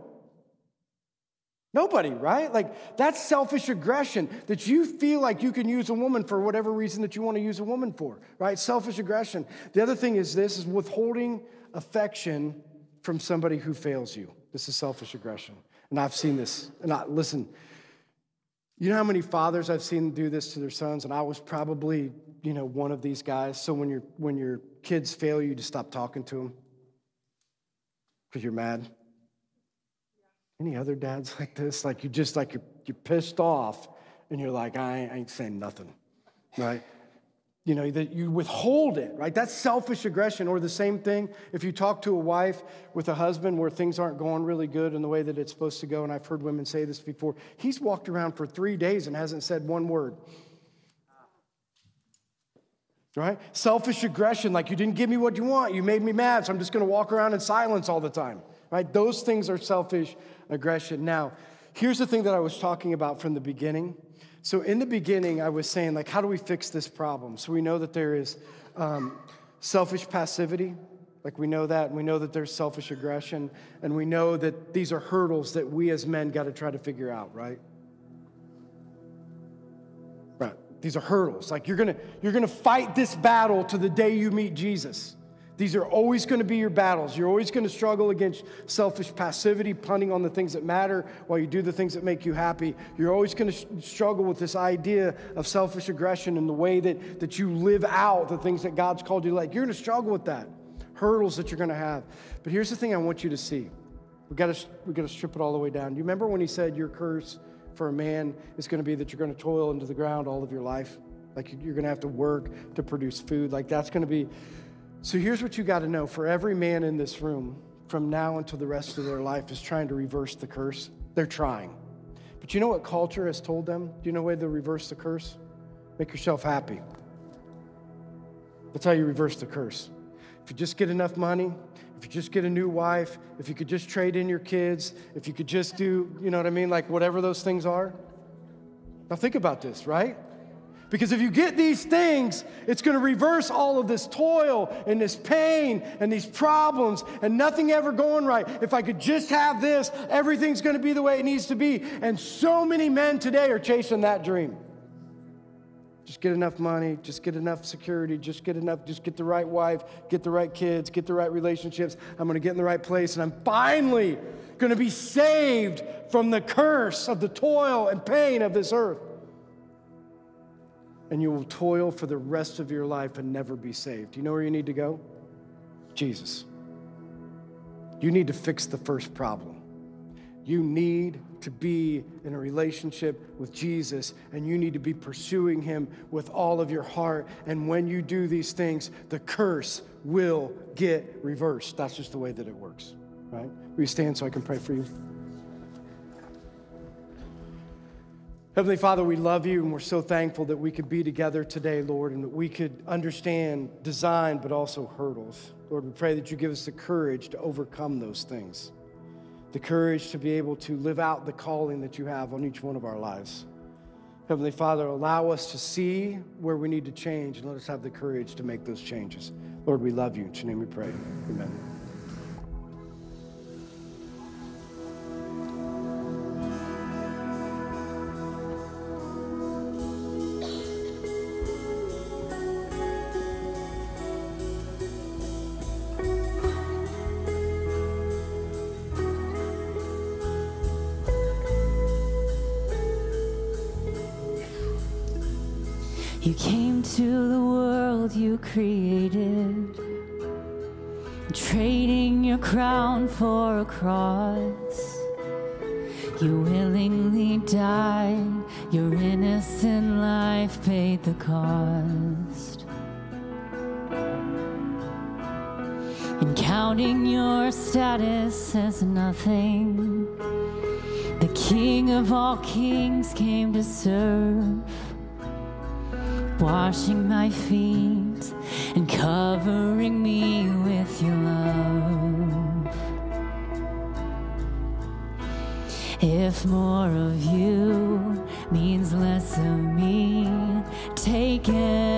Nobody, right? Like, that's selfish aggression that you feel like you can use a woman for whatever reason that you want to use a woman for, right? Selfish aggression. The other thing is this is withholding affection from somebody who fails you. This is selfish aggression. And I've seen this. And I, listen, you know how many fathers I've seen do this to their sons, and I was probably, you know, one of these guys. So when your when your kids fail you, to stop talking to them because you're mad. Any other dads like this? Like you just like you're you're pissed off, and you're like, I ain't saying nothing, right? You know, that you withhold it, right? That's selfish aggression. Or the same thing if you talk to a wife with a husband where things aren't going really good in the way that it's supposed to go, and I've heard women say this before, he's walked around for three days and hasn't said one word. Right? Selfish aggression, like you didn't give me what you want, you made me mad, so I'm just gonna walk around in silence all the time. Right? Those things are selfish aggression. Now, here's the thing that I was talking about from the beginning so, in the beginning, I was saying, like, how do we fix this problem? So, we know that there is um, selfish passivity. Like, we know that. And we know that there's selfish aggression. And we know that these are hurdles that we as men got to try to figure out, right? Right. These are hurdles. Like, you're going to you're going to fight this battle to the day you meet Jesus. These are always going to be your battles. You're always going to struggle against selfish passivity, punting on the things that matter while you do the things that make you happy. You're always going to struggle with this idea of selfish aggression and the way that, that you live out the things that God's called you to like. You're going to struggle with that. Hurdles that you're going to have. But here's the thing I want you to see. We've got to, we got to strip it all the way down. Do you remember when he said your curse for a man is going to be that you're going to toil into the ground all of your life? Like you're going to have to work to produce food. Like that's going to be so here's what you got to know for every man in this room, from now until the rest of their life, is trying to reverse the curse. They're trying. But you know what culture has told them? Do you know way to reverse the curse? Make yourself happy. That's how you reverse the curse. If you just get enough money, if you just get a new wife, if you could just trade in your kids, if you could just do, you know what I mean, like whatever those things are. Now think about this, right? Because if you get these things, it's going to reverse all of this toil and this pain and these problems and nothing ever going right. If I could just have this, everything's going to be the way it needs to be. And so many men today are chasing that dream. Just get enough money, just get enough security, just get enough, just get the right wife, get the right kids, get the right relationships. I'm going to get in the right place, and I'm finally going to be saved from the curse of the toil and pain of this earth and you will toil for the rest of your life and never be saved. You know where you need to go? Jesus. You need to fix the first problem. You need to be in a relationship with Jesus and you need to be pursuing Him with all of your heart. And when you do these things, the curse will get reversed. That's just the way that it works, right? Will you stand so I can pray for you? Heavenly Father, we love you and we're so thankful that we could be together today, Lord, and that we could understand design but also hurdles. Lord, we pray that you give us the courage to overcome those things, the courage to be able to live out the calling that you have on each one of our lives. Heavenly Father, allow us to see where we need to change and let us have the courage to make those changes. Lord, we love you. In your name we pray. Amen. Cross. You willingly died, your innocent life paid the cost. And counting your status as nothing, the King of all kings came to serve washing my feet and covering me If more of you means less of me, take everything.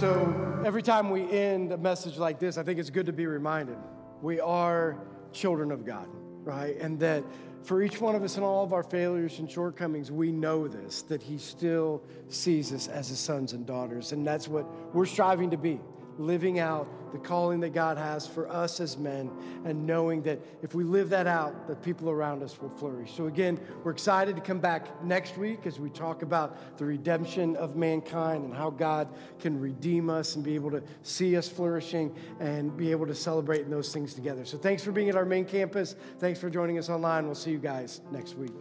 So every time we end a message like this, I think it's good to be reminded we are children of God, right? And that for each one of us and all of our failures and shortcomings, we know this, that He still sees us as His sons and daughters. And that's what we're striving to be living out the calling that God has for us as men and knowing that if we live that out, the people around us will flourish. So, again, we're excited to come back next week as we talk about the redemption of mankind and how God can redeem us and be able to see us flourishing and be able to celebrate in those things together. So, thanks for being at our main campus. Thanks for joining us online. We'll see you guys next week.